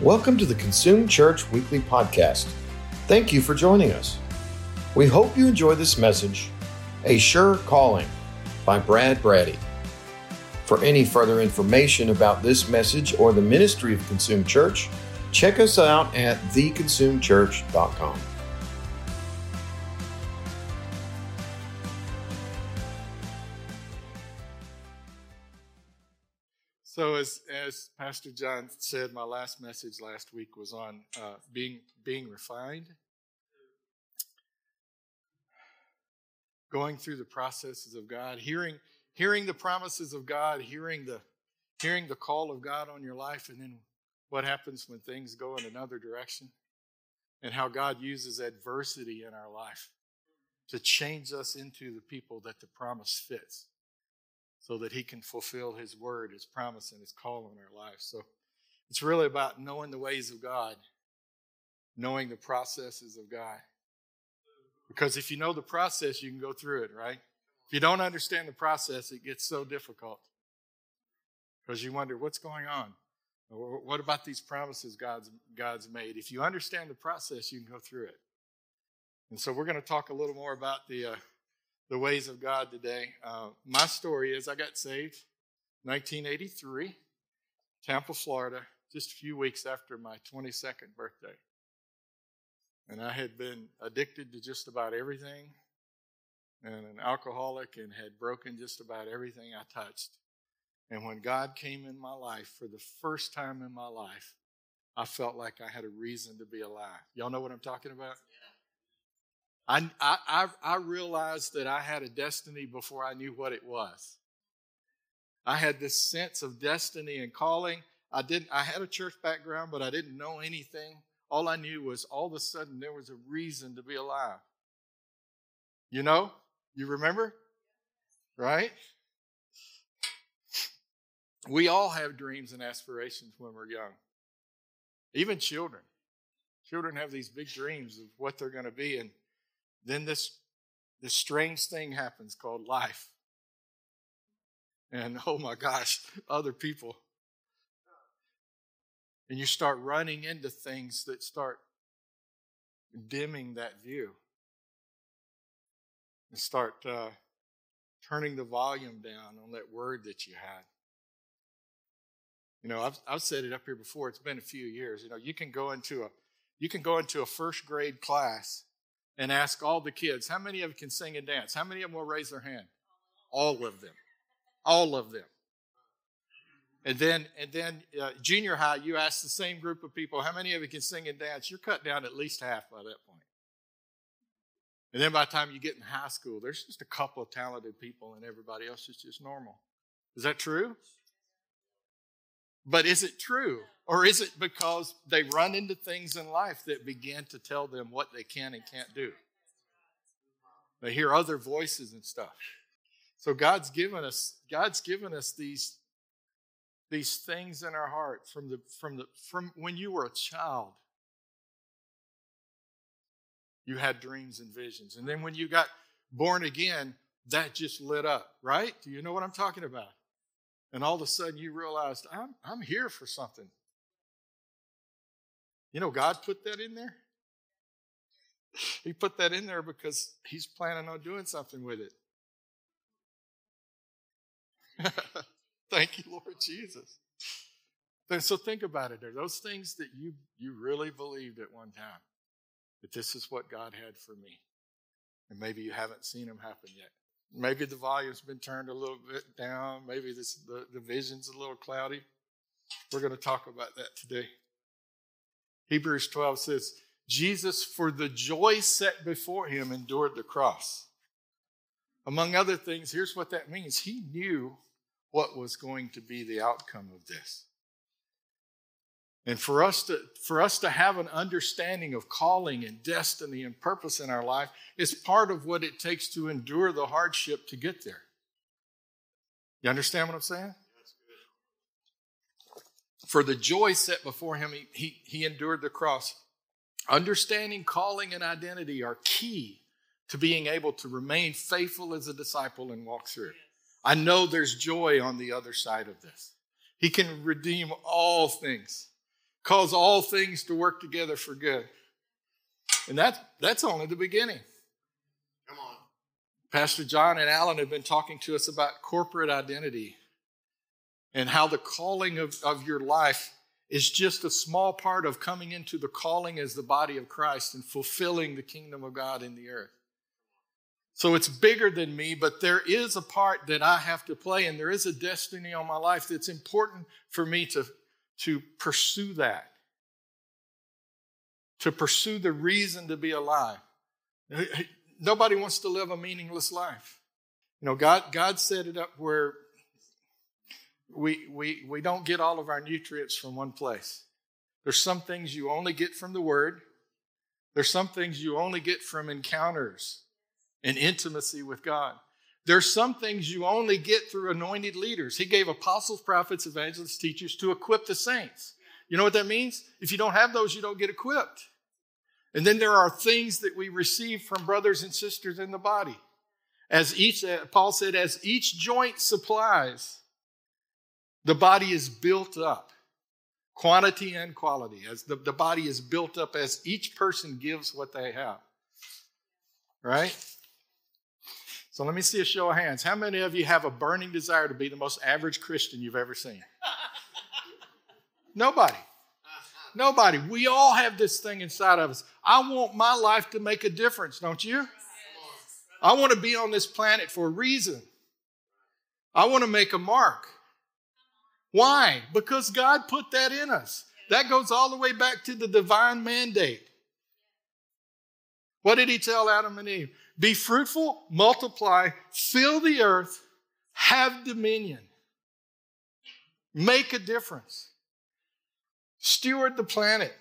Welcome to the Consume Church Weekly Podcast. Thank you for joining us. We hope you enjoy this message, A Sure Calling by Brad Braddy. For any further information about this message or the ministry of Consume Church, check us out at theconsumechurch.com. So, as as Pastor John said, my last message last week was on uh, being being refined, going through the processes of God, hearing hearing the promises of God, hearing the hearing the call of God on your life, and then what happens when things go in another direction, and how God uses adversity in our life to change us into the people that the promise fits so that he can fulfill his word, his promise, and his call on our life. So it's really about knowing the ways of God, knowing the processes of God. Because if you know the process, you can go through it, right? If you don't understand the process, it gets so difficult. Because you wonder, what's going on? What about these promises God's, God's made? If you understand the process, you can go through it. And so we're going to talk a little more about the uh, the ways of God today. Uh, my story is I got saved 1983, Tampa, Florida, just a few weeks after my 22nd birthday. And I had been addicted to just about everything and an alcoholic and had broken just about everything I touched. And when God came in my life for the first time in my life, I felt like I had a reason to be alive. Y'all know what I'm talking about? I, I, I realized that I had a destiny before I knew what it was. I had this sense of destiny and calling. I didn't, I had a church background, but I didn't know anything. All I knew was all of a sudden there was a reason to be alive. You know? You remember? Right? We all have dreams and aspirations when we're young, even children. Children have these big dreams of what they're going to be. And then this, this strange thing happens called life. And oh my gosh, other people. And you start running into things that start dimming that view. And start uh, turning the volume down on that word that you had. You know, I've, I've said it up here before. It's been a few years. You know, you can go into a you can go into a first grade class and ask all the kids, how many of you can sing and dance? How many of them will raise their hand? All of them. All of them. And then, and then uh, junior high, you ask the same group of people, how many of you can sing and dance? You're cut down at least half by that point. And then by the time you get in high school, there's just a couple of talented people, and everybody else is just normal. Is that true? But is it true? Or is it because they run into things in life that begin to tell them what they can and can't do? They hear other voices and stuff. So God's given us God's given us these these things in our heart from the from the from when you were a child. You had dreams and visions. And then when you got born again, that just lit up, right? Do you know what I'm talking about? And all of a sudden you realized, I'm, I'm here for something. You know, God put that in there. He put that in there because He's planning on doing something with it. Thank you, Lord Jesus. So think about it. Are those things that you, you really believed at one time? That this is what God had for me. And maybe you haven't seen them happen yet. Maybe the volume's been turned a little bit down. Maybe this, the, the vision's a little cloudy. We're going to talk about that today. Hebrews 12 says, Jesus, for the joy set before him, endured the cross. Among other things, here's what that means He knew what was going to be the outcome of this. And for us to for us to have an understanding of calling and destiny and purpose in our life is part of what it takes to endure the hardship to get there. You understand what I'm saying? For the joy set before him, he, he, he endured the cross. Understanding calling and identity are key to being able to remain faithful as a disciple and walk through. I know there's joy on the other side of this. He can redeem all things cause all things to work together for good. And that's, that's only the beginning. Come on. Pastor John and Alan have been talking to us about corporate identity and how the calling of, of your life is just a small part of coming into the calling as the body of Christ and fulfilling the kingdom of God in the earth. So it's bigger than me, but there is a part that I have to play, and there is a destiny on my life that's important for me to, to pursue that, to pursue the reason to be alive. Nobody wants to live a meaningless life. You know, God, God set it up where we, we, we don't get all of our nutrients from one place. There's some things you only get from the Word, there's some things you only get from encounters and intimacy with God. There's some things you only get through anointed leaders. He gave apostles, prophets, evangelists, teachers to equip the saints. You know what that means? If you don't have those, you don't get equipped. And then there are things that we receive from brothers and sisters in the body. As each, uh, Paul said, as each joint supplies, the body is built up, quantity and quality. As the, the body is built up as each person gives what they have. Right? So let me see a show of hands. How many of you have a burning desire to be the most average Christian you've ever seen? Nobody. Nobody. We all have this thing inside of us. I want my life to make a difference, don't you? I want to be on this planet for a reason. I want to make a mark. Why? Because God put that in us. That goes all the way back to the divine mandate. What did he tell Adam and Eve? Be fruitful, multiply, fill the earth, have dominion, make a difference, steward the planet,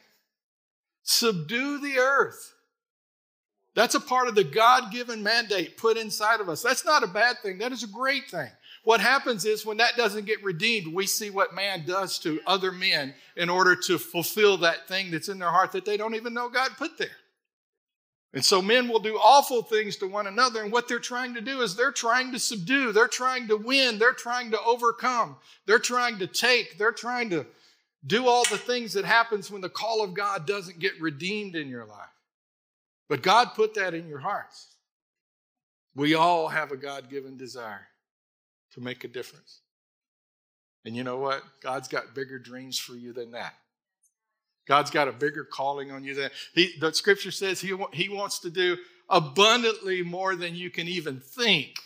subdue the earth. That's a part of the God given mandate put inside of us. That's not a bad thing, that is a great thing. What happens is when that doesn't get redeemed, we see what man does to other men in order to fulfill that thing that's in their heart that they don't even know God put there. And so men will do awful things to one another. And what they're trying to do is they're trying to subdue, they're trying to win, they're trying to overcome, they're trying to take, they're trying to do all the things that happens when the call of God doesn't get redeemed in your life. But God put that in your hearts. We all have a God given desire to make a difference. And you know what? God's got bigger dreams for you than that. God's got a bigger calling on you than he, the scripture says he, he wants to do abundantly more than you can even think.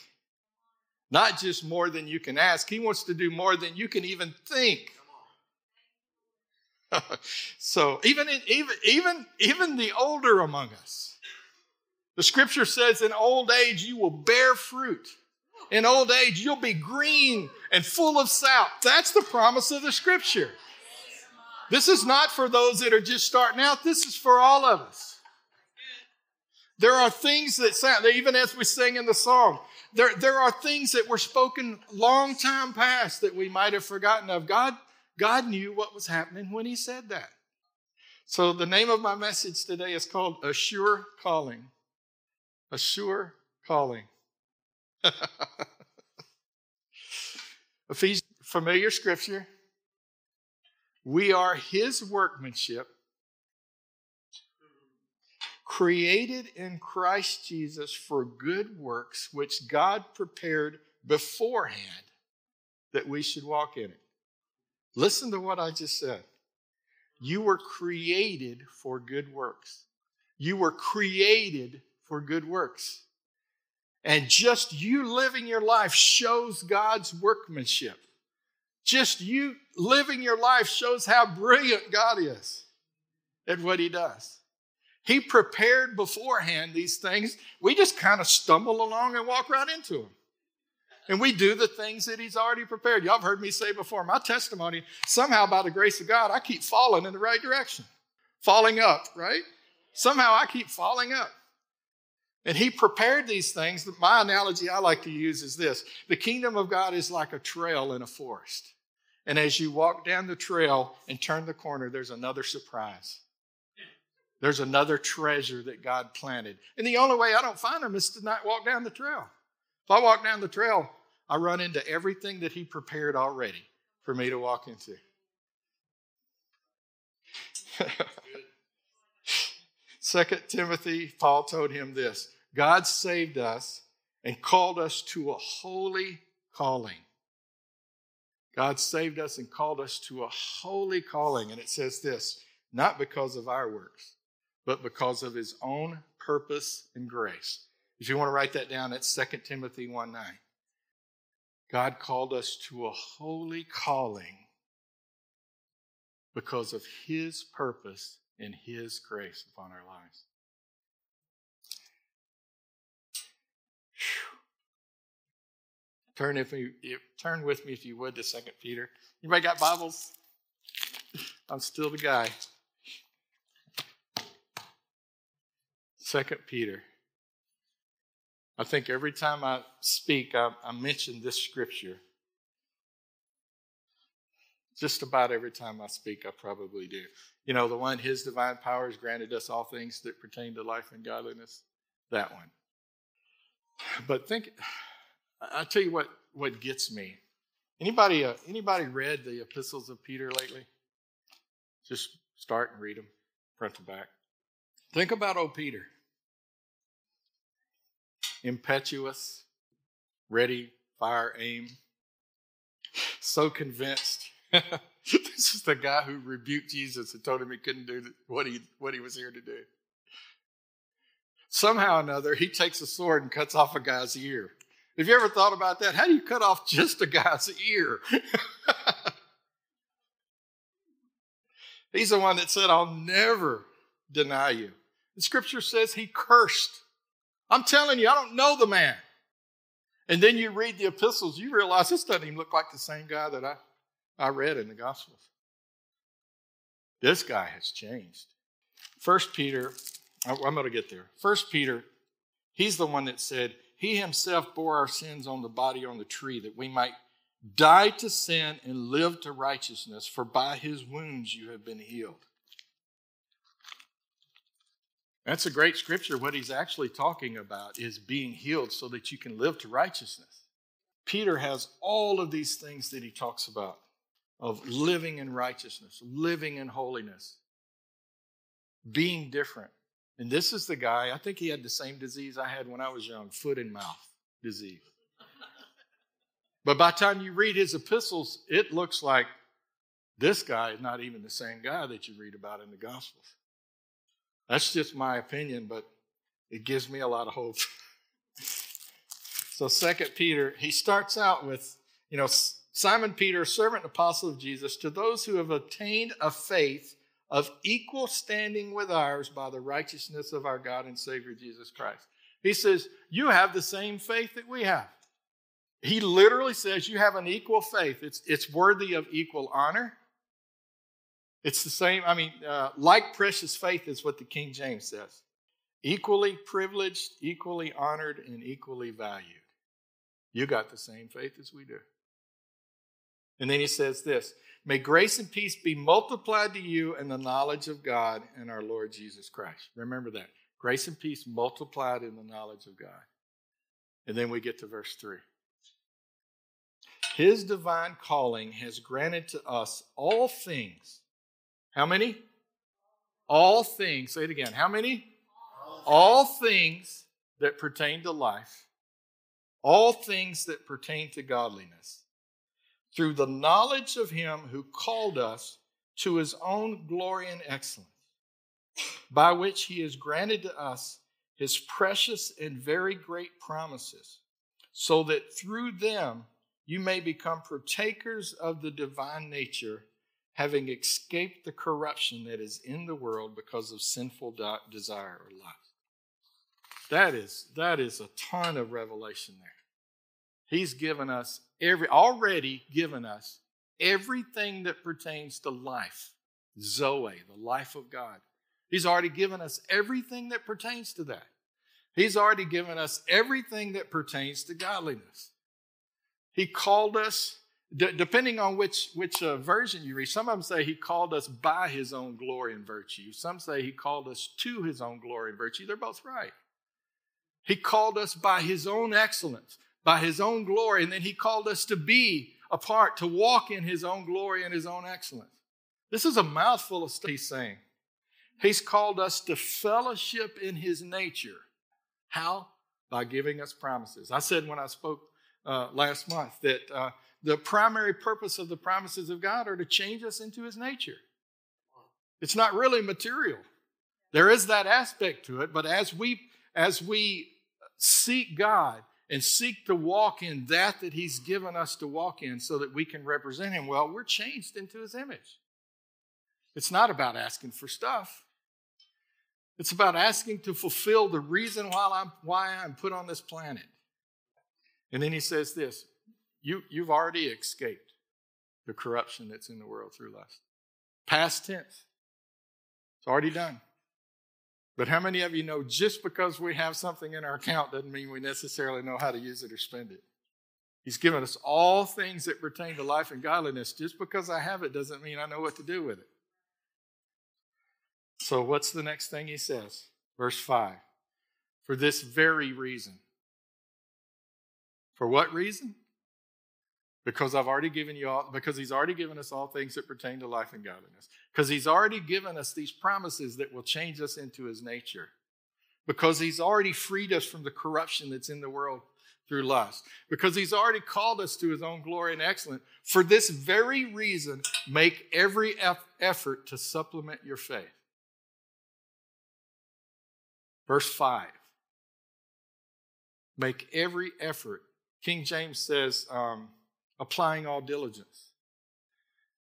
Not just more than you can ask. He wants to do more than you can even think. so even, in, even, even, even the older among us, the scripture says in old age you will bear fruit. In old age you'll be green and full of sap. That's the promise of the scripture. This is not for those that are just starting out, this is for all of us. There are things that sound, even as we sing in the song, there, there are things that were spoken long time past that we might have forgotten of. God, God knew what was happening when He said that. So the name of my message today is called A Sure Calling. A Sure Calling. Ephesians, familiar scripture. We are his workmanship, created in Christ Jesus for good works, which God prepared beforehand that we should walk in it. Listen to what I just said. You were created for good works. You were created for good works. And just you living your life shows God's workmanship. Just you living your life shows how brilliant God is at what He does. He prepared beforehand these things. We just kind of stumble along and walk right into them. And we do the things that He's already prepared. Y'all have heard me say before, my testimony, somehow by the grace of God, I keep falling in the right direction. Falling up, right? Somehow I keep falling up. And he prepared these things. My analogy I like to use is this the kingdom of God is like a trail in a forest. And as you walk down the trail and turn the corner, there's another surprise. There's another treasure that God planted. And the only way I don't find them is to not walk down the trail. If I walk down the trail, I run into everything that He prepared already for me to walk into. Second Timothy, Paul told him this God saved us and called us to a holy calling. God saved us and called us to a holy calling. And it says this not because of our works, but because of his own purpose and grace. If you want to write that down, that's 2 Timothy 1 9. God called us to a holy calling because of his purpose and his grace upon our lives. Turn if you, turn with me if you would to Second Peter. Anybody got Bibles? I'm still the guy. Second Peter. I think every time I speak, I, I mention this scripture. Just about every time I speak, I probably do. You know, the one, His divine power has granted us all things that pertain to life and godliness. That one. But think, I'll tell you what, what gets me. Anybody, uh, anybody read the epistles of Peter lately? Just start and read them, front to back. Think about old Peter impetuous, ready, fire, aim, so convinced. this is the guy who rebuked Jesus and told him he couldn't do what he, what he was here to do. Somehow or another, he takes a sword and cuts off a guy's ear. Have you ever thought about that? How do you cut off just a guy's ear? He's the one that said, I'll never deny you. The scripture says he cursed I'm telling you, I don't know the man. And then you read the epistles, you realize this doesn't even look like the same guy that I, I read in the Gospels. This guy has changed. First Peter, I'm going to get there. First Peter, he's the one that said, He himself bore our sins on the body on the tree that we might die to sin and live to righteousness, for by his wounds you have been healed. That's a great scripture. What he's actually talking about is being healed so that you can live to righteousness. Peter has all of these things that he talks about of living in righteousness, living in holiness, being different. And this is the guy, I think he had the same disease I had when I was young foot and mouth disease. But by the time you read his epistles, it looks like this guy is not even the same guy that you read about in the Gospels. That's just my opinion, but it gives me a lot of hope. so, Second Peter, he starts out with, you know, Simon Peter, servant and apostle of Jesus, to those who have attained a faith of equal standing with ours by the righteousness of our God and Savior Jesus Christ. He says, You have the same faith that we have. He literally says, You have an equal faith. It's, it's worthy of equal honor, it's the same, I mean, uh, like precious faith is what the King James says equally privileged, equally honored, and equally valued. You got the same faith as we do. And then he says this May grace and peace be multiplied to you in the knowledge of God and our Lord Jesus Christ. Remember that. Grace and peace multiplied in the knowledge of God. And then we get to verse 3. His divine calling has granted to us all things how many? All things. Say it again. How many? All things that pertain to life, all things that pertain to godliness, through the knowledge of Him who called us to His own glory and excellence, by which He has granted to us His precious and very great promises, so that through them you may become partakers of the divine nature having escaped the corruption that is in the world because of sinful desire or lust. That is, that is a ton of revelation there. He's given us every already given us everything that pertains to life. Zoe, the life of God. He's already given us everything that pertains to that. He's already given us everything that pertains to godliness. He called us D- depending on which, which uh, version you read, some of them say he called us by his own glory and virtue. Some say he called us to his own glory and virtue. They're both right. He called us by his own excellence, by his own glory, and then he called us to be a part, to walk in his own glory and his own excellence. This is a mouthful of stuff he's saying. He's called us to fellowship in his nature. How? By giving us promises. I said when I spoke uh, last month that uh, the primary purpose of the promises of God are to change us into his nature. It's not really material. There is that aspect to it, but as we as we seek God and seek to walk in that that he's given us to walk in so that we can represent him well, we're changed into his image. It's not about asking for stuff. It's about asking to fulfill the reason why I'm, why I'm put on this planet. And then he says this you, You've already escaped the corruption that's in the world through lust. Past tense. It's already done. But how many of you know just because we have something in our account doesn't mean we necessarily know how to use it or spend it? He's given us all things that pertain to life and godliness. Just because I have it doesn't mean I know what to do with it. So, what's the next thing he says? Verse 5 For this very reason. For what reason? Because I've already given you all, because he's already given us all things that pertain to life and godliness. Because he's already given us these promises that will change us into his nature. Because he's already freed us from the corruption that's in the world through lust. Because he's already called us to his own glory and excellence. For this very reason, make every effort to supplement your faith. Verse 5. Make every effort. King James says, um, applying all diligence.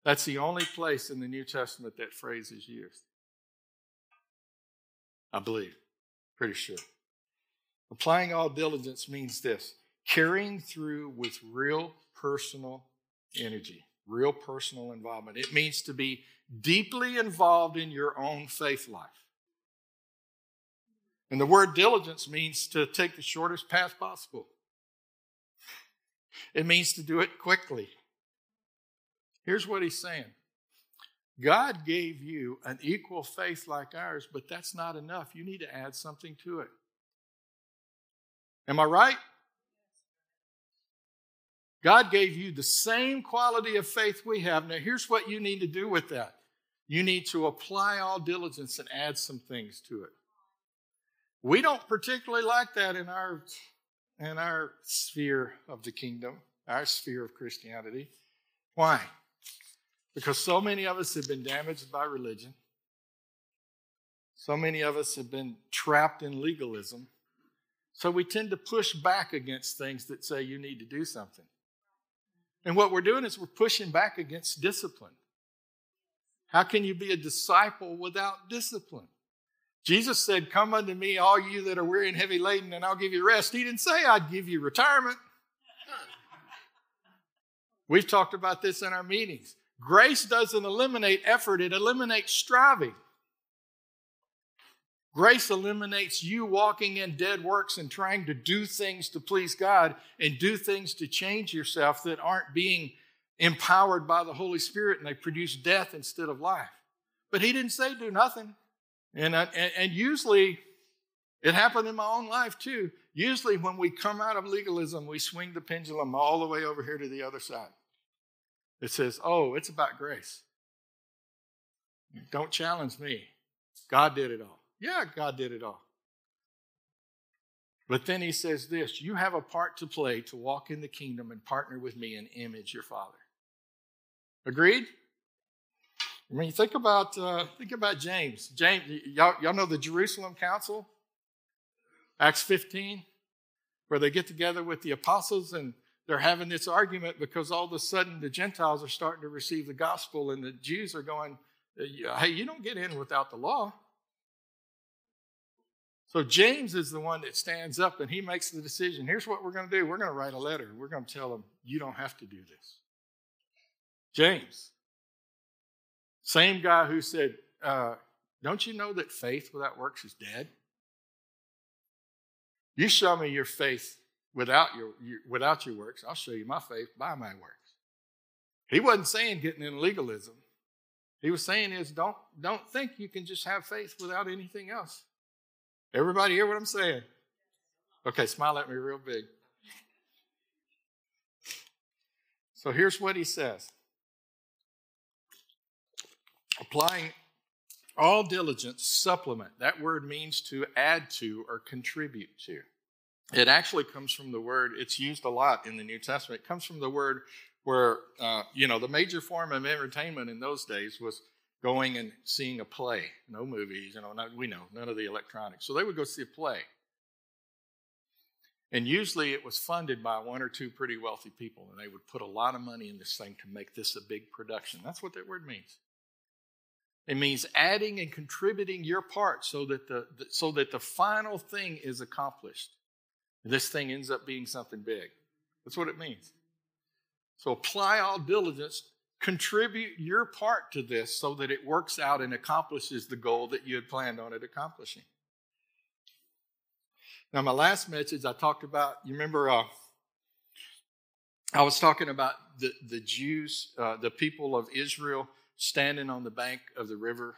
That's the only place in the New Testament that phrase is used. I believe, pretty sure. Applying all diligence means this carrying through with real personal energy, real personal involvement. It means to be deeply involved in your own faith life. And the word diligence means to take the shortest path possible. It means to do it quickly. Here's what he's saying God gave you an equal faith like ours, but that's not enough. You need to add something to it. Am I right? God gave you the same quality of faith we have. Now, here's what you need to do with that you need to apply all diligence and add some things to it. We don't particularly like that in our in our sphere of the kingdom, our sphere of Christianity. Why? Because so many of us have been damaged by religion. So many of us have been trapped in legalism. So we tend to push back against things that say you need to do something. And what we're doing is we're pushing back against discipline. How can you be a disciple without discipline? Jesus said, Come unto me, all you that are weary and heavy laden, and I'll give you rest. He didn't say I'd give you retirement. We've talked about this in our meetings. Grace doesn't eliminate effort, it eliminates striving. Grace eliminates you walking in dead works and trying to do things to please God and do things to change yourself that aren't being empowered by the Holy Spirit and they produce death instead of life. But He didn't say do nothing. And, I, and, and usually, it happened in my own life too. Usually, when we come out of legalism, we swing the pendulum all the way over here to the other side. It says, oh, it's about grace. Don't challenge me. God did it all. Yeah, God did it all. But then he says this you have a part to play to walk in the kingdom and partner with me and image your Father. Agreed? I mean, think about uh, think about James. James, y'all, y'all know the Jerusalem Council, Acts 15, where they get together with the apostles and they're having this argument because all of a sudden the Gentiles are starting to receive the gospel and the Jews are going, "Hey, you don't get in without the law." So James is the one that stands up and he makes the decision. Here's what we're going to do. We're going to write a letter. We're going to tell them, you don't have to do this. James, same guy who said, uh, Don't you know that faith without works is dead? You show me your faith without your, your, without your works. I'll show you my faith by my works. He wasn't saying getting in legalism. He was saying is don't don't think you can just have faith without anything else. Everybody hear what I'm saying? Okay, smile at me real big. So here's what he says. Applying all diligence, supplement. That word means to add to or contribute to. It actually comes from the word, it's used a lot in the New Testament. It comes from the word where, uh, you know, the major form of entertainment in those days was going and seeing a play. No movies, you know, not, we know, none of the electronics. So they would go see a play. And usually it was funded by one or two pretty wealthy people, and they would put a lot of money in this thing to make this a big production. That's what that word means. It means adding and contributing your part so that the, so that the final thing is accomplished. This thing ends up being something big. That's what it means. So apply all diligence, contribute your part to this so that it works out and accomplishes the goal that you had planned on it accomplishing. Now, my last message I talked about, you remember, uh, I was talking about the, the Jews, uh, the people of Israel standing on the bank of the river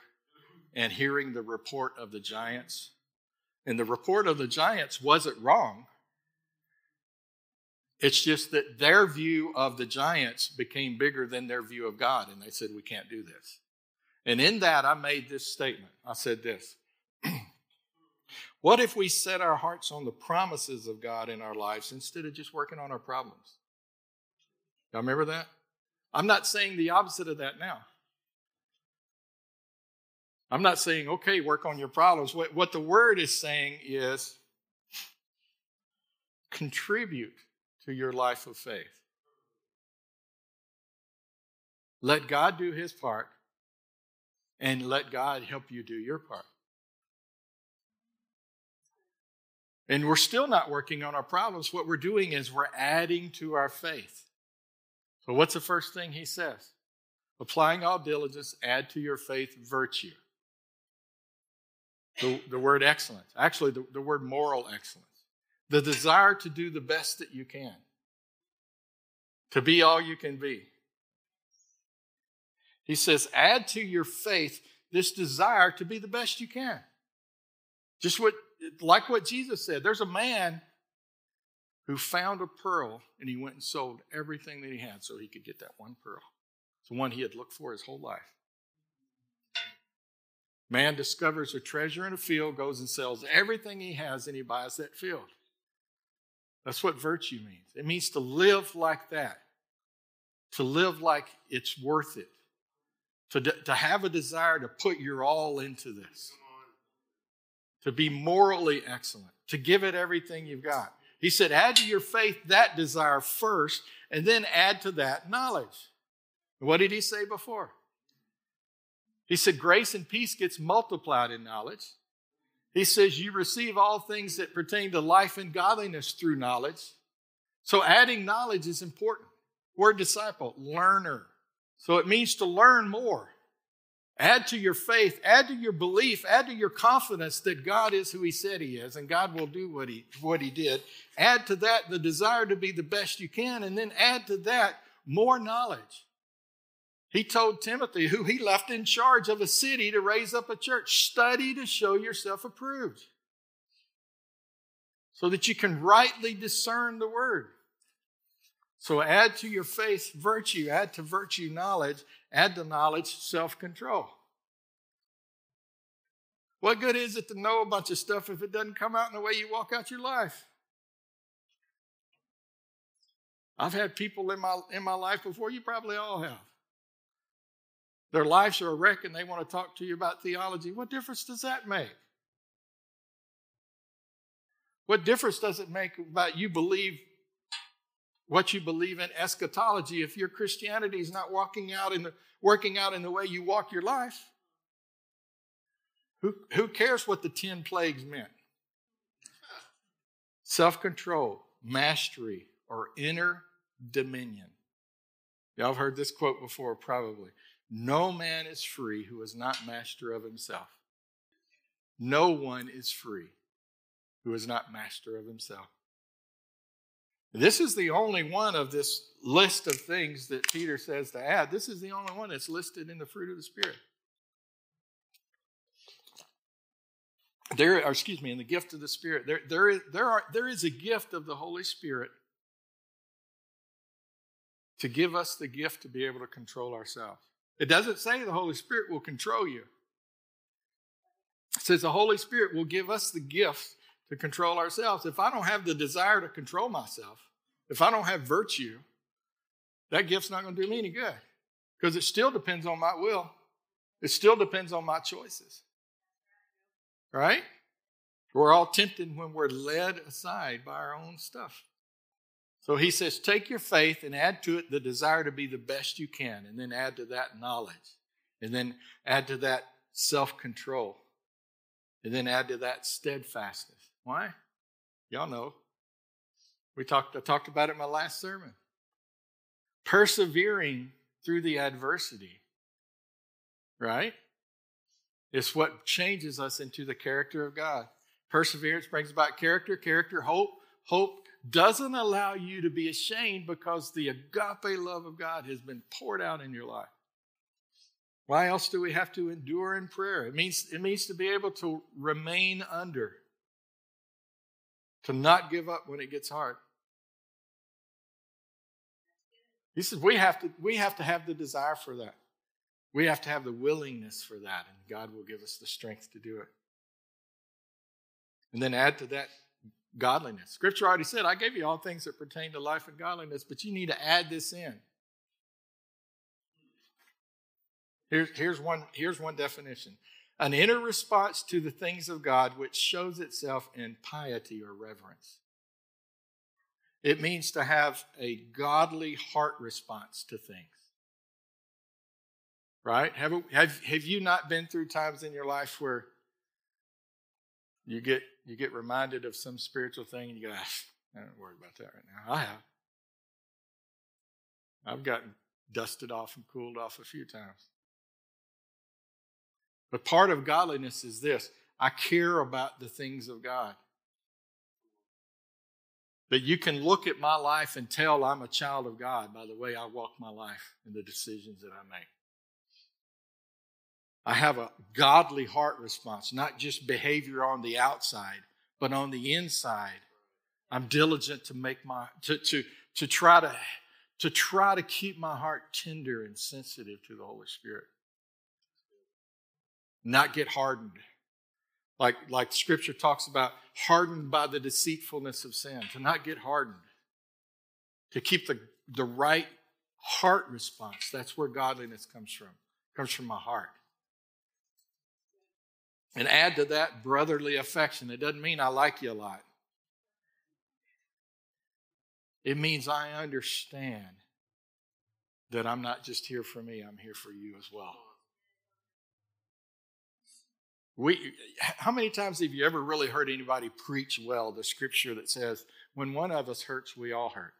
and hearing the report of the giants. And the report of the giants wasn't wrong. It's just that their view of the giants became bigger than their view of God, and they said, We can't do this. And in that, I made this statement. I said this What if we set our hearts on the promises of God in our lives instead of just working on our problems? Y'all remember that? I'm not saying the opposite of that now. I'm not saying, okay, work on your problems. What, what the word is saying is contribute to your life of faith. Let God do his part and let God help you do your part. And we're still not working on our problems. What we're doing is we're adding to our faith. So, what's the first thing he says? Applying all diligence, add to your faith virtue. The, the word excellence, actually, the, the word moral excellence. The desire to do the best that you can, to be all you can be. He says, add to your faith this desire to be the best you can. Just what, like what Jesus said, there's a man who found a pearl and he went and sold everything that he had so he could get that one pearl. It's the one he had looked for his whole life. Man discovers a treasure in a field, goes and sells everything he has, and he buys that field. That's what virtue means. It means to live like that, to live like it's worth it, to, to have a desire to put your all into this, to be morally excellent, to give it everything you've got. He said, add to your faith that desire first, and then add to that knowledge. What did he say before? He said, Grace and peace gets multiplied in knowledge. He says, You receive all things that pertain to life and godliness through knowledge. So, adding knowledge is important. Word disciple, learner. So, it means to learn more. Add to your faith, add to your belief, add to your confidence that God is who He said He is and God will do what He, what he did. Add to that the desire to be the best you can, and then add to that more knowledge. He told Timothy, who he left in charge of a city to raise up a church, study to show yourself approved so that you can rightly discern the word. So add to your faith virtue, add to virtue knowledge, add to knowledge self control. What good is it to know a bunch of stuff if it doesn't come out in the way you walk out your life? I've had people in my, in my life before, you probably all have their lives are a wreck and they want to talk to you about theology, what difference does that make? What difference does it make about you believe what you believe in eschatology if your Christianity is not walking out in the, working out in the way you walk your life? Who, who cares what the 10 plagues meant? Self control, mastery, or inner dominion. Y'all have heard this quote before, probably. No man is free who is not master of himself. No one is free who is not master of himself. This is the only one of this list of things that Peter says to add. This is the only one that's listed in the fruit of the Spirit. There, or excuse me, in the gift of the Spirit, there, there, is, there, are, there is a gift of the Holy Spirit to give us the gift to be able to control ourselves. It doesn't say the Holy Spirit will control you. It says the Holy Spirit will give us the gift to control ourselves. If I don't have the desire to control myself, if I don't have virtue, that gift's not going to do me any good because it still depends on my will. It still depends on my choices. Right? We're all tempted when we're led aside by our own stuff. So he says, take your faith and add to it the desire to be the best you can, and then add to that knowledge, and then add to that self control, and then add to that steadfastness. Why? Y'all know. We talked, I talked about it in my last sermon. Persevering through the adversity, right? It's what changes us into the character of God. Perseverance brings about character, character, hope. Hope doesn't allow you to be ashamed because the agape love of God has been poured out in your life. Why else do we have to endure in prayer? It means, it means to be able to remain under, to not give up when it gets hard. He says we have to we have to have the desire for that. We have to have the willingness for that, and God will give us the strength to do it. And then add to that godliness. Scripture already said, I gave you all things that pertain to life and godliness, but you need to add this in. Here's, here's, one, here's one definition an inner response to the things of God which shows itself in piety or reverence. It means to have a godly heart response to things. Right? Have, have, have you not been through times in your life where you get you get reminded of some spiritual thing and you go, ah, I don't worry about that right now. I have. I've gotten dusted off and cooled off a few times. But part of godliness is this I care about the things of God. That you can look at my life and tell I'm a child of God by the way I walk my life and the decisions that I make. I have a godly heart response, not just behavior on the outside, but on the inside. I'm diligent to make my to to to try to to try to keep my heart tender and sensitive to the Holy Spirit. Not get hardened. Like like scripture talks about hardened by the deceitfulness of sin, to not get hardened. To keep the, the right heart response. That's where godliness comes from. It comes from my heart. And add to that brotherly affection. It doesn't mean I like you a lot, it means I understand that I'm not just here for me, I'm here for you as well. We, how many times have you ever really heard anybody preach well the scripture that says, when one of us hurts, we all hurt?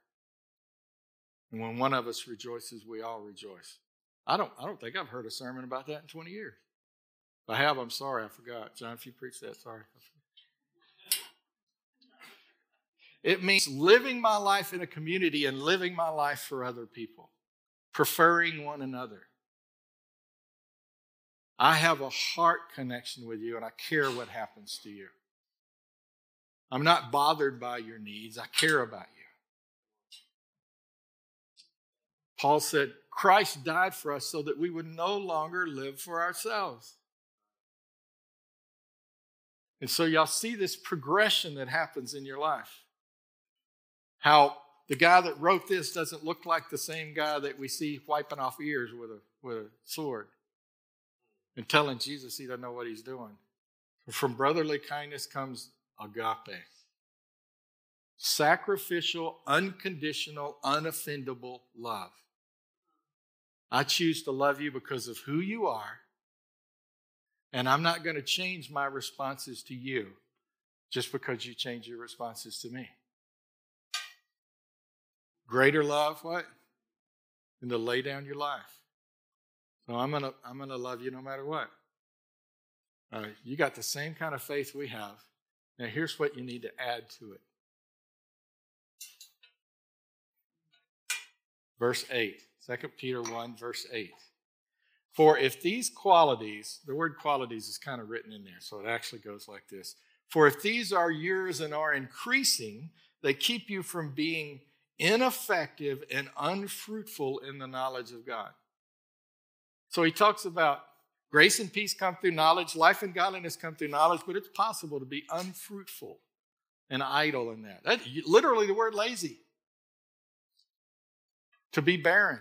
And when one of us rejoices, we all rejoice. I don't, I don't think I've heard a sermon about that in 20 years. If I have, I'm sorry, I forgot. John, if you preach that, sorry. It means living my life in a community and living my life for other people, preferring one another. I have a heart connection with you and I care what happens to you. I'm not bothered by your needs, I care about you. Paul said, Christ died for us so that we would no longer live for ourselves. And so y'all see this progression that happens in your life. How the guy that wrote this doesn't look like the same guy that we see wiping off ears with a, with a sword and telling Jesus he doesn't know what he's doing. From brotherly kindness comes agape sacrificial, unconditional, unoffendable love. I choose to love you because of who you are and I'm not going to change my responses to you just because you change your responses to me. Greater love, what? Than to lay down your life. So I'm gonna I'm gonna love you no matter what. Uh, you got the same kind of faith we have. Now here's what you need to add to it. Verse 8, 2 Peter 1, verse 8. For if these qualities, the word qualities is kind of written in there, so it actually goes like this. For if these are yours and are increasing, they keep you from being ineffective and unfruitful in the knowledge of God. So he talks about grace and peace come through knowledge, life and godliness come through knowledge, but it's possible to be unfruitful and idle in that. that literally the word lazy. To be barren,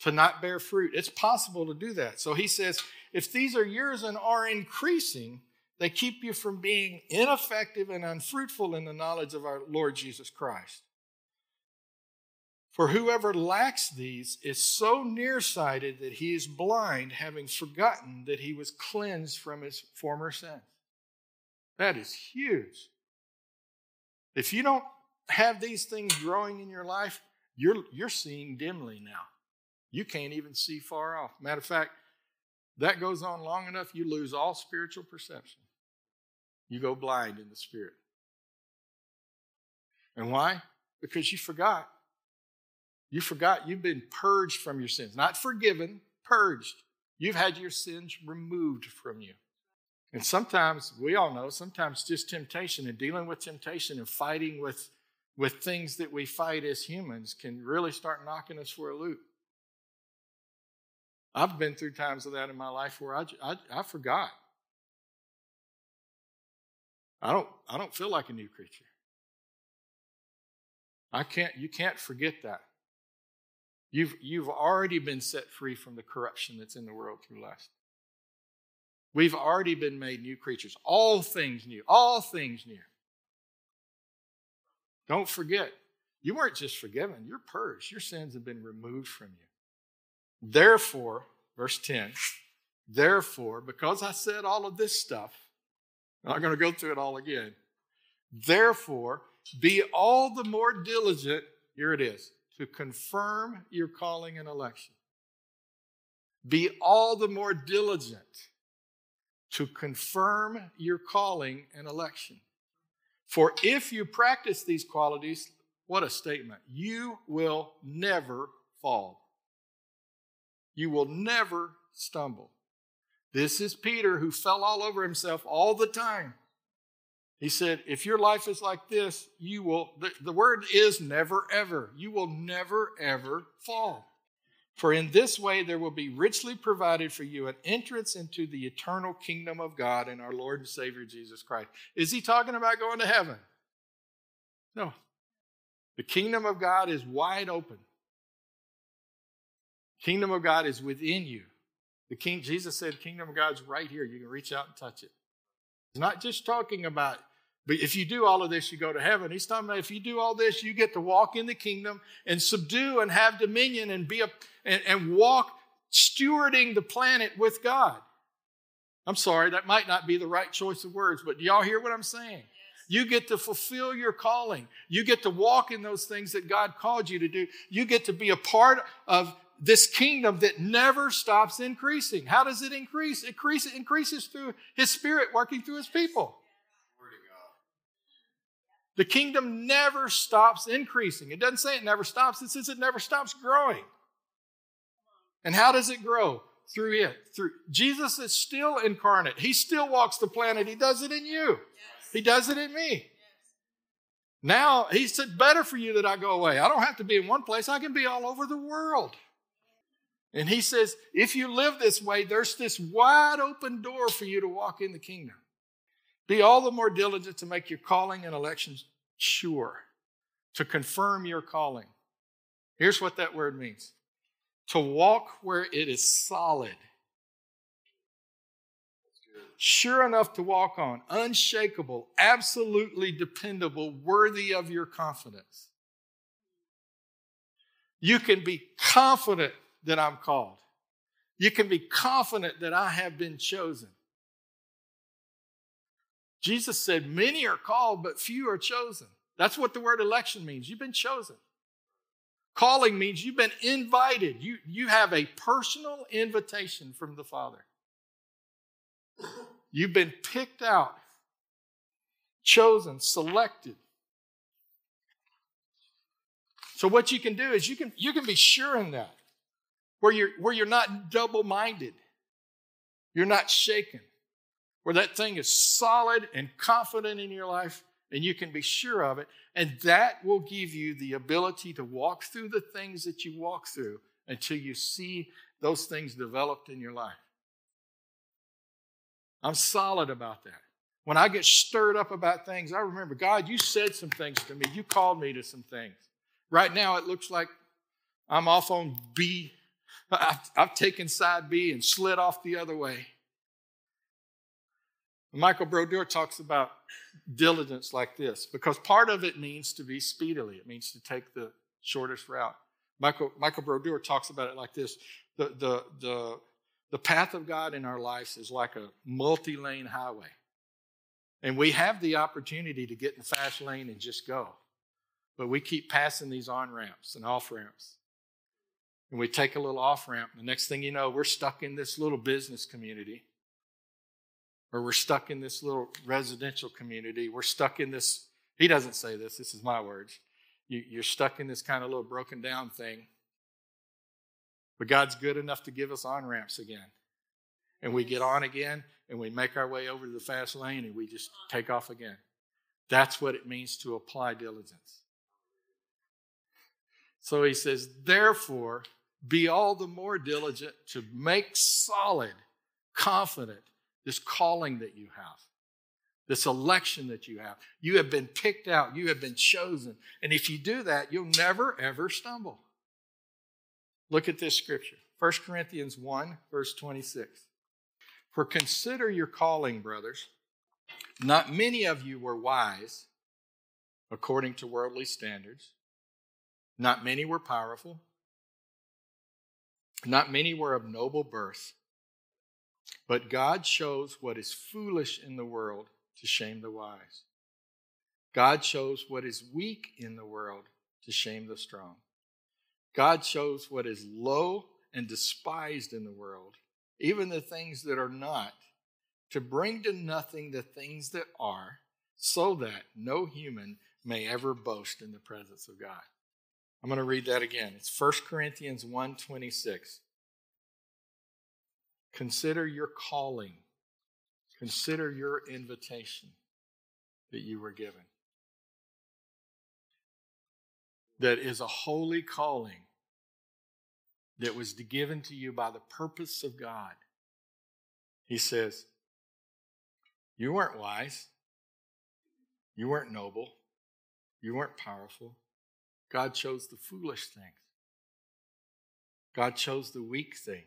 to not bear fruit. It's possible to do that. So he says, if these are yours and are increasing, they keep you from being ineffective and unfruitful in the knowledge of our Lord Jesus Christ. For whoever lacks these is so nearsighted that he is blind, having forgotten that he was cleansed from his former sins. That is huge. If you don't have these things growing in your life, you're, you're seeing dimly now. You can't even see far off. Matter of fact, that goes on long enough, you lose all spiritual perception. You go blind in the spirit. And why? Because you forgot you forgot you've been purged from your sins, not forgiven, purged. You've had your sins removed from you. And sometimes, we all know, sometimes just temptation and dealing with temptation and fighting with, with things that we fight as humans can really start knocking us for a loop. I've been through times of that in my life where I, I, I forgot. I don't, I don't feel like a new creature. I can't, you can't forget that. You've, you've already been set free from the corruption that's in the world through lust. We've already been made new creatures. All things new. All things new. Don't forget, you weren't just forgiven, you're purged. Your sins have been removed from you. Therefore, verse 10, therefore, because I said all of this stuff, I'm not going to go through it all again. Therefore, be all the more diligent. Here it is to confirm your calling and election. Be all the more diligent to confirm your calling and election. For if you practice these qualities, what a statement, you will never fall. You will never stumble. This is Peter who fell all over himself all the time. He said, if your life is like this, you will, the, the word is never ever. You will never ever fall. For in this way there will be richly provided for you an entrance into the eternal kingdom of God and our Lord and Savior Jesus Christ. Is he talking about going to heaven? No. The kingdom of God is wide open. Kingdom of God is within you. The king Jesus said, Kingdom of God's right here. You can reach out and touch it. He's not just talking about but if you do all of this, you go to heaven. He's talking about if you do all this, you get to walk in the kingdom and subdue and have dominion and be a and, and walk stewarding the planet with God. I'm sorry, that might not be the right choice of words, but do y'all hear what I'm saying? You get to fulfill your calling. You get to walk in those things that God called you to do. You get to be a part of this kingdom that never stops increasing. How does it increase? It increases through His Spirit working through His people. The kingdom never stops increasing. It doesn't say it never stops, it says it never stops growing. And how does it grow? Through it. Through Jesus is still incarnate. He still walks the planet. He does it in you. Yes. He does it in me. Yes. Now he said, better for you that I go away. I don't have to be in one place. I can be all over the world. And he says, if you live this way, there's this wide open door for you to walk in the kingdom. Be all the more diligent to make your calling and elections sure, to confirm your calling. Here's what that word means to walk where it is solid, sure enough to walk on, unshakable, absolutely dependable, worthy of your confidence. You can be confident that I'm called. You can be confident that I have been chosen. Jesus said, Many are called, but few are chosen. That's what the word election means. You've been chosen. Calling means you've been invited. You, you have a personal invitation from the Father. You've been picked out, chosen, selected. So what you can do is you can you can be sure in that. Where you're where you're not double-minded. You're not shaken where that thing is solid and confident in your life and you can be sure of it. And that will give you the ability to walk through the things that you walk through until you see those things developed in your life. I'm solid about that. When I get stirred up about things, I remember, God, you said some things to me. You called me to some things. Right now, it looks like I'm off on B. I've, I've taken side B and slid off the other way. Michael Brodeur talks about diligence like this because part of it means to be speedily, it means to take the shortest route. Michael, Michael Brodeur talks about it like this the, the, the, the path of God in our lives is like a multi lane highway. And we have the opportunity to get in the fast lane and just go. But we keep passing these on ramps and off ramps. And we take a little off ramp. The next thing you know, we're stuck in this little business community or we're stuck in this little residential community. We're stuck in this, he doesn't say this, this is my words. You, are stuck in this kind of little broken down thing. But God's good enough to give us on ramps again. And we get on again and we make our way over to the fast lane and we just take off again. That's what it means to apply diligence. So he says, therefore, be all the more diligent to make solid, confident, this calling that you have, this election that you have. You have been picked out, you have been chosen. And if you do that, you'll never, ever stumble. Look at this scripture 1 Corinthians 1, verse 26. For consider your calling, brothers. Not many of you were wise according to worldly standards. Not many were powerful. Not many were of noble birth. But God shows what is foolish in the world to shame the wise. God shows what is weak in the world to shame the strong. God shows what is low and despised in the world, even the things that are not, to bring to nothing the things that are, so that no human may ever boast in the presence of God. I'm going to read that again. It's 1 Corinthians 1:26. Consider your calling. Consider your invitation that you were given. That is a holy calling that was given to you by the purpose of God. He says, You weren't wise. You weren't noble. You weren't powerful. God chose the foolish things. God chose the weak things.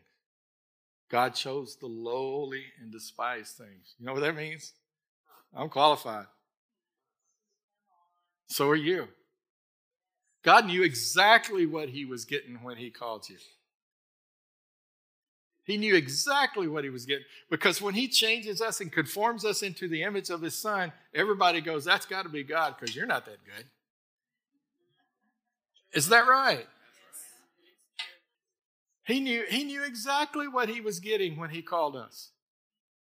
God chose the lowly and despised things. You know what that means? I'm qualified. So are you. God knew exactly what he was getting when he called you. He knew exactly what he was getting because when he changes us and conforms us into the image of his son, everybody goes, That's got to be God because you're not that good. Is that right? He knew, he knew exactly what he was getting when he called us.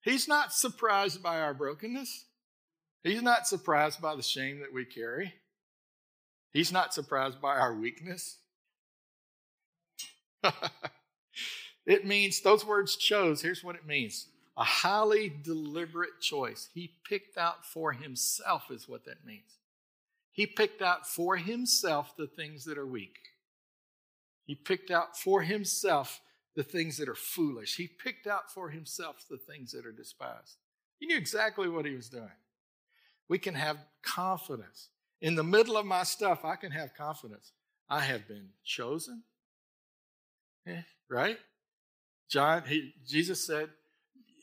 He's not surprised by our brokenness. He's not surprised by the shame that we carry. He's not surprised by our weakness. it means, those words chose, here's what it means a highly deliberate choice. He picked out for himself, is what that means. He picked out for himself the things that are weak. He picked out for himself the things that are foolish. He picked out for himself the things that are despised. He knew exactly what he was doing. We can have confidence. In the middle of my stuff, I can have confidence. I have been chosen. Eh, right? John, he, Jesus said,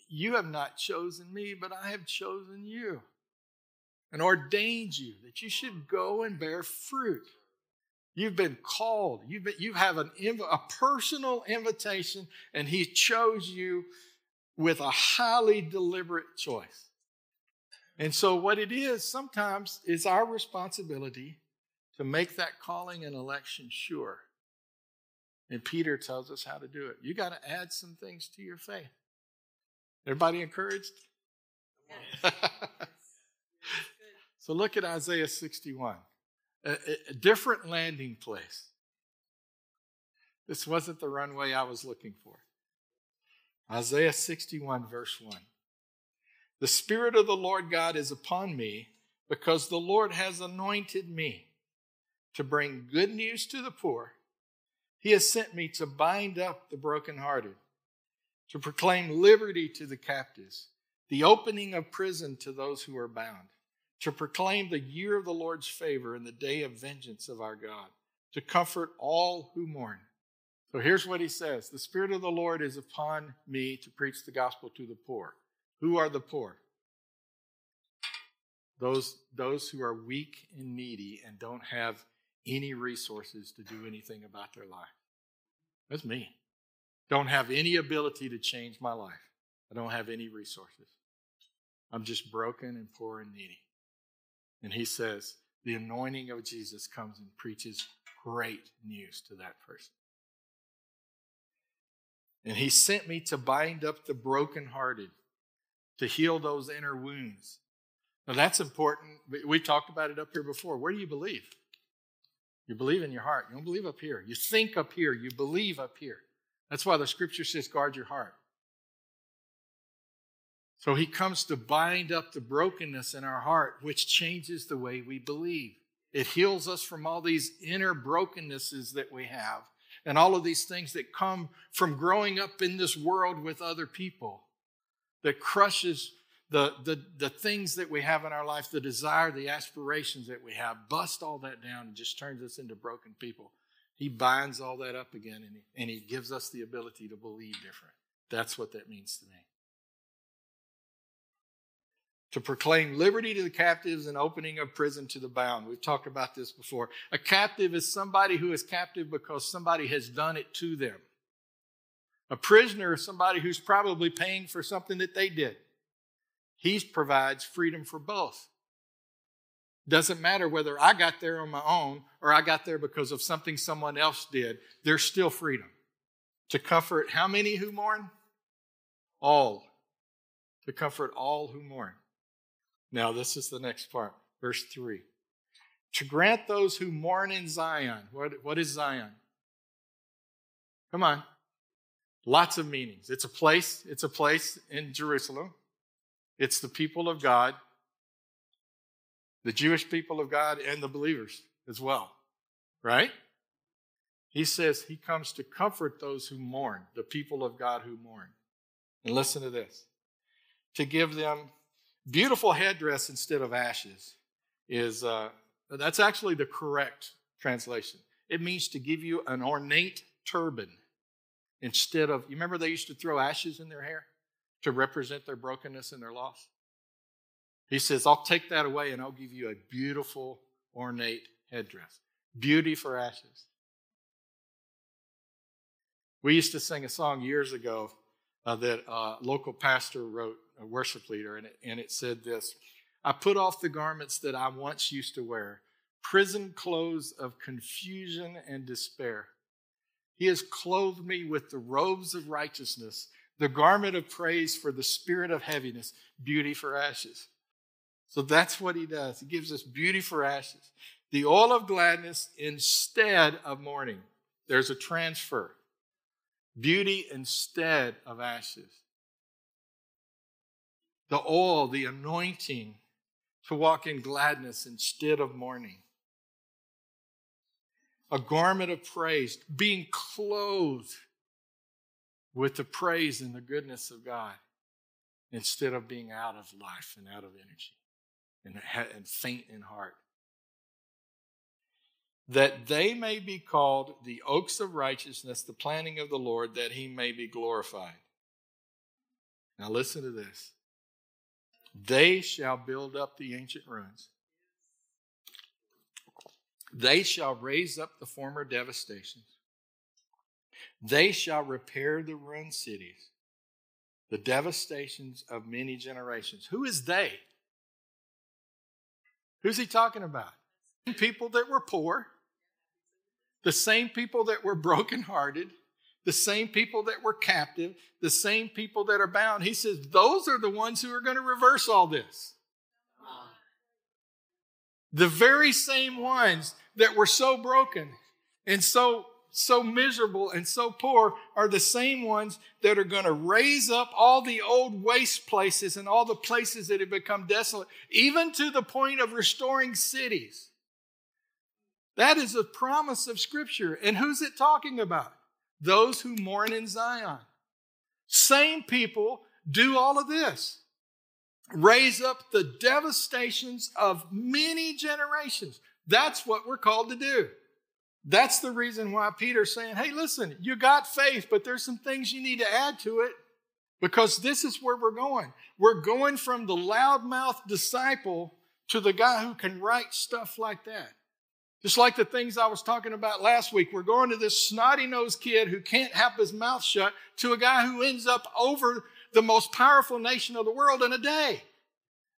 You have not chosen me, but I have chosen you and ordained you that you should go and bear fruit. You've been called. You've been, you have an, a personal invitation, and He chose you with a highly deliberate choice. And so, what it is sometimes is our responsibility to make that calling and election sure. And Peter tells us how to do it. You got to add some things to your faith. Everybody encouraged? so, look at Isaiah 61 a, a different landing place. This wasn't the runway I was looking for. Isaiah 61, verse 1. The Spirit of the Lord God is upon me because the Lord has anointed me to bring good news to the poor. He has sent me to bind up the brokenhearted, to proclaim liberty to the captives, the opening of prison to those who are bound, to proclaim the year of the Lord's favor and the day of vengeance of our God, to comfort all who mourn. So here's what he says The Spirit of the Lord is upon me to preach the gospel to the poor. Who are the poor? Those, those who are weak and needy and don't have any resources to do anything about their life. That's me. Don't have any ability to change my life. I don't have any resources. I'm just broken and poor and needy. And he says, the anointing of Jesus comes and preaches great news to that person. And he sent me to bind up the brokenhearted, to heal those inner wounds. Now that's important. We talked about it up here before. Where do you believe? You believe in your heart. You don't believe up here. You think up here. You believe up here. That's why the scripture says, guard your heart. So he comes to bind up the brokenness in our heart, which changes the way we believe. It heals us from all these inner brokennesses that we have and all of these things that come from growing up in this world with other people that crushes the, the, the things that we have in our life, the desire, the aspirations that we have, bust all that down and just turns us into broken people. He binds all that up again and he, and he gives us the ability to believe different. That's what that means to me. To proclaim liberty to the captives and opening of prison to the bound. We've talked about this before. A captive is somebody who is captive because somebody has done it to them. A prisoner is somebody who's probably paying for something that they did. He provides freedom for both. Doesn't matter whether I got there on my own or I got there because of something someone else did, there's still freedom. To comfort how many who mourn? All. To comfort all who mourn. Now, this is the next part, verse 3. To grant those who mourn in Zion. What, what is Zion? Come on. Lots of meanings. It's a place, it's a place in Jerusalem. It's the people of God the Jewish people of God and the believers as well, right? He says he comes to comfort those who mourn, the people of God who mourn. And listen to this to give them beautiful headdress instead of ashes is uh, that's actually the correct translation. It means to give you an ornate turban instead of, you remember they used to throw ashes in their hair to represent their brokenness and their loss? He says, I'll take that away and I'll give you a beautiful, ornate headdress. Beauty for ashes. We used to sing a song years ago uh, that a local pastor wrote, a worship leader, and it, and it said this I put off the garments that I once used to wear, prison clothes of confusion and despair. He has clothed me with the robes of righteousness, the garment of praise for the spirit of heaviness, beauty for ashes. So that's what he does. He gives us beauty for ashes, the oil of gladness instead of mourning. There's a transfer. Beauty instead of ashes. The oil, the anointing to walk in gladness instead of mourning. A garment of praise, being clothed with the praise and the goodness of God instead of being out of life and out of energy and, and faint in heart. That they may be called the oaks of righteousness, the planting of the Lord, that he may be glorified. Now listen to this. They shall build up the ancient ruins. They shall raise up the former devastations. They shall repair the ruined cities, the devastations of many generations. Who is they? Who's he talking about? People that were poor, the same people that were brokenhearted, the same people that were captive, the same people that are bound. He says, those are the ones who are going to reverse all this. The very same ones that were so broken and so so miserable and so poor are the same ones that are going to raise up all the old waste places and all the places that have become desolate, even to the point of restoring cities. That is a promise of Scripture. And who's it talking about? Those who mourn in Zion. Same people do all of this. Raise up the devastations of many generations. That's what we're called to do. That's the reason why Peter's saying, hey, listen, you got faith, but there's some things you need to add to it because this is where we're going. We're going from the loudmouth disciple to the guy who can write stuff like that. Just like the things I was talking about last week, we're going to this snotty nosed kid who can't have his mouth shut to a guy who ends up over the most powerful nation of the world in a day.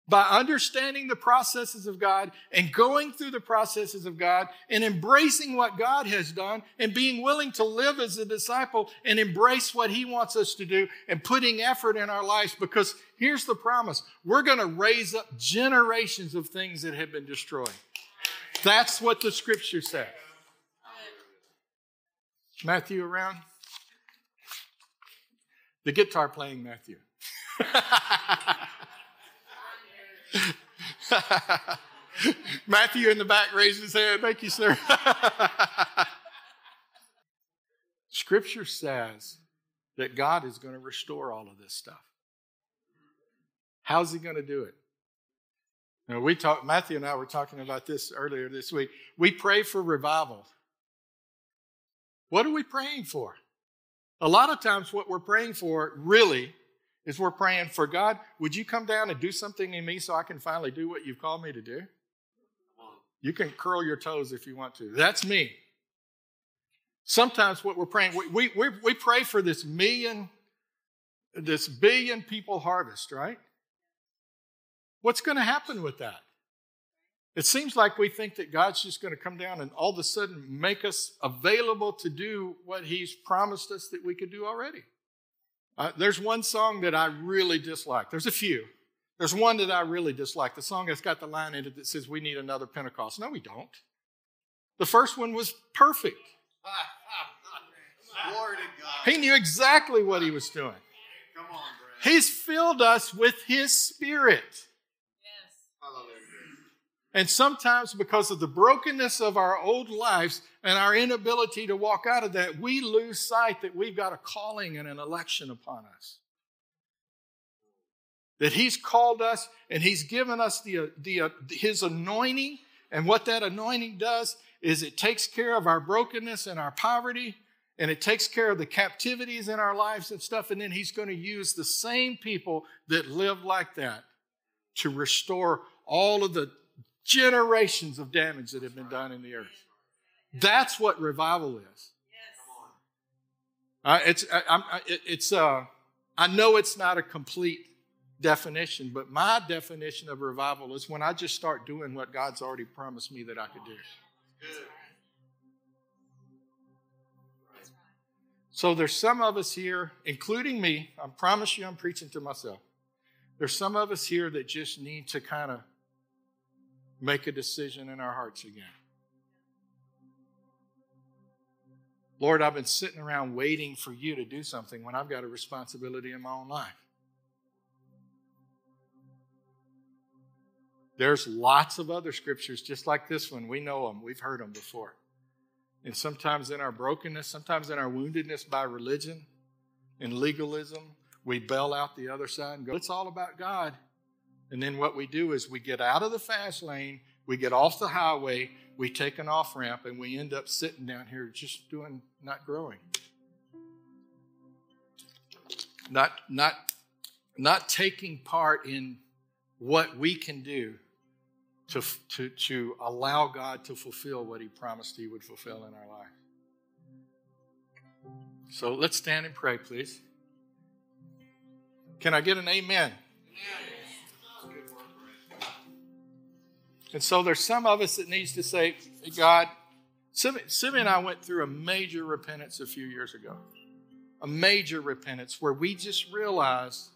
By understanding the processes of God and going through the processes of God and embracing what God has done and being willing to live as a disciple and embrace what He wants us to do and putting effort in our lives. Because here's the promise we're going to raise up generations of things that have been destroyed. That's what the scripture says. Matthew around? The guitar playing Matthew. Matthew in the back raised his hand. Thank you, sir. Scripture says that God is going to restore all of this stuff. How's he going to do it? Now, we talked, Matthew and I were talking about this earlier this week. We pray for revival. What are we praying for? A lot of times, what we're praying for really is we're praying for God, would you come down and do something in me so I can finally do what you've called me to do? You can curl your toes if you want to. That's me. Sometimes what we're praying, we, we, we pray for this million, this billion people harvest, right? What's going to happen with that? It seems like we think that God's just going to come down and all of a sudden make us available to do what He's promised us that we could do already. Uh, there's one song that I really dislike. There's a few. There's one that I really dislike. The song has got the line in it that says, We need another Pentecost. No, we don't. The first one was perfect. He knew exactly what he was doing. He's filled us with his spirit. And sometimes, because of the brokenness of our old lives and our inability to walk out of that, we lose sight that we've got a calling and an election upon us. That He's called us and He's given us the, the, His anointing. And what that anointing does is it takes care of our brokenness and our poverty, and it takes care of the captivities in our lives and stuff. And then He's going to use the same people that live like that to restore all of the generations of damage that have been done in the earth. That's what revival is. Uh, it's, I, I, it's, uh, I know it's not a complete definition, but my definition of revival is when I just start doing what God's already promised me that I could do. So there's some of us here, including me, I promise you I'm preaching to myself. There's some of us here that just need to kind of make a decision in our hearts again. Lord, I've been sitting around waiting for you to do something when I've got a responsibility in my own life. There's lots of other scriptures just like this one. We know them, we've heard them before. And sometimes in our brokenness, sometimes in our woundedness by religion and legalism, we bail out the other side and go, it's all about God. And then what we do is we get out of the fast lane, we get off the highway, we take an off ramp, and we end up sitting down here just doing, not growing. Not, not, not taking part in what we can do to, to, to allow God to fulfill what He promised He would fulfill in our life. So let's stand and pray, please. Can I get an amen? amen. And so there's some of us that needs to say, God, Simi and I went through a major repentance a few years ago. A major repentance where we just realized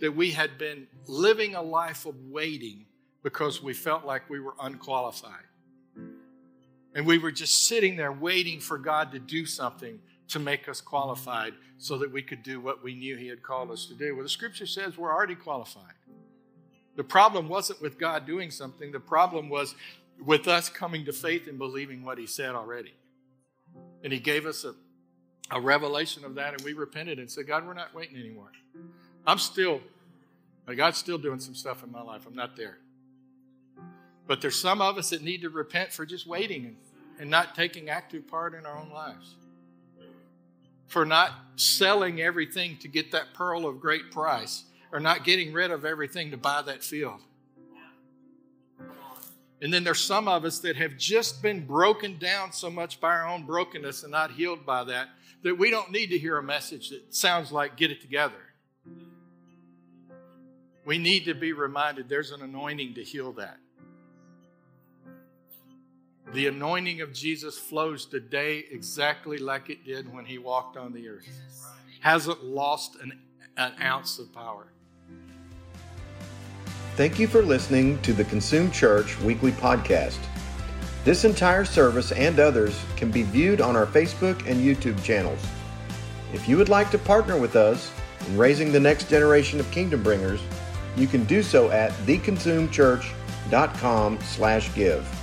that we had been living a life of waiting because we felt like we were unqualified. And we were just sitting there waiting for God to do something to make us qualified so that we could do what we knew He had called us to do. Well, the scripture says we're already qualified. The problem wasn't with God doing something, the problem was with us coming to faith and believing what he said already. And he gave us a, a revelation of that, and we repented and said, God, we're not waiting anymore. I'm still, uh, God's still doing some stuff in my life. I'm not there. But there's some of us that need to repent for just waiting and not taking active part in our own lives. For not selling everything to get that pearl of great price, or not getting rid of everything to buy that field. And then there's some of us that have just been broken down so much by our own brokenness and not healed by that, that we don't need to hear a message that sounds like get it together. We need to be reminded there's an anointing to heal that. The anointing of Jesus flows today exactly like it did when he walked on the earth. Hasn't lost an, an ounce of power. Thank you for listening to the Consume Church weekly podcast. This entire service and others can be viewed on our Facebook and YouTube channels. If you would like to partner with us in raising the next generation of kingdom bringers, you can do so at theconsumechurch.com/give.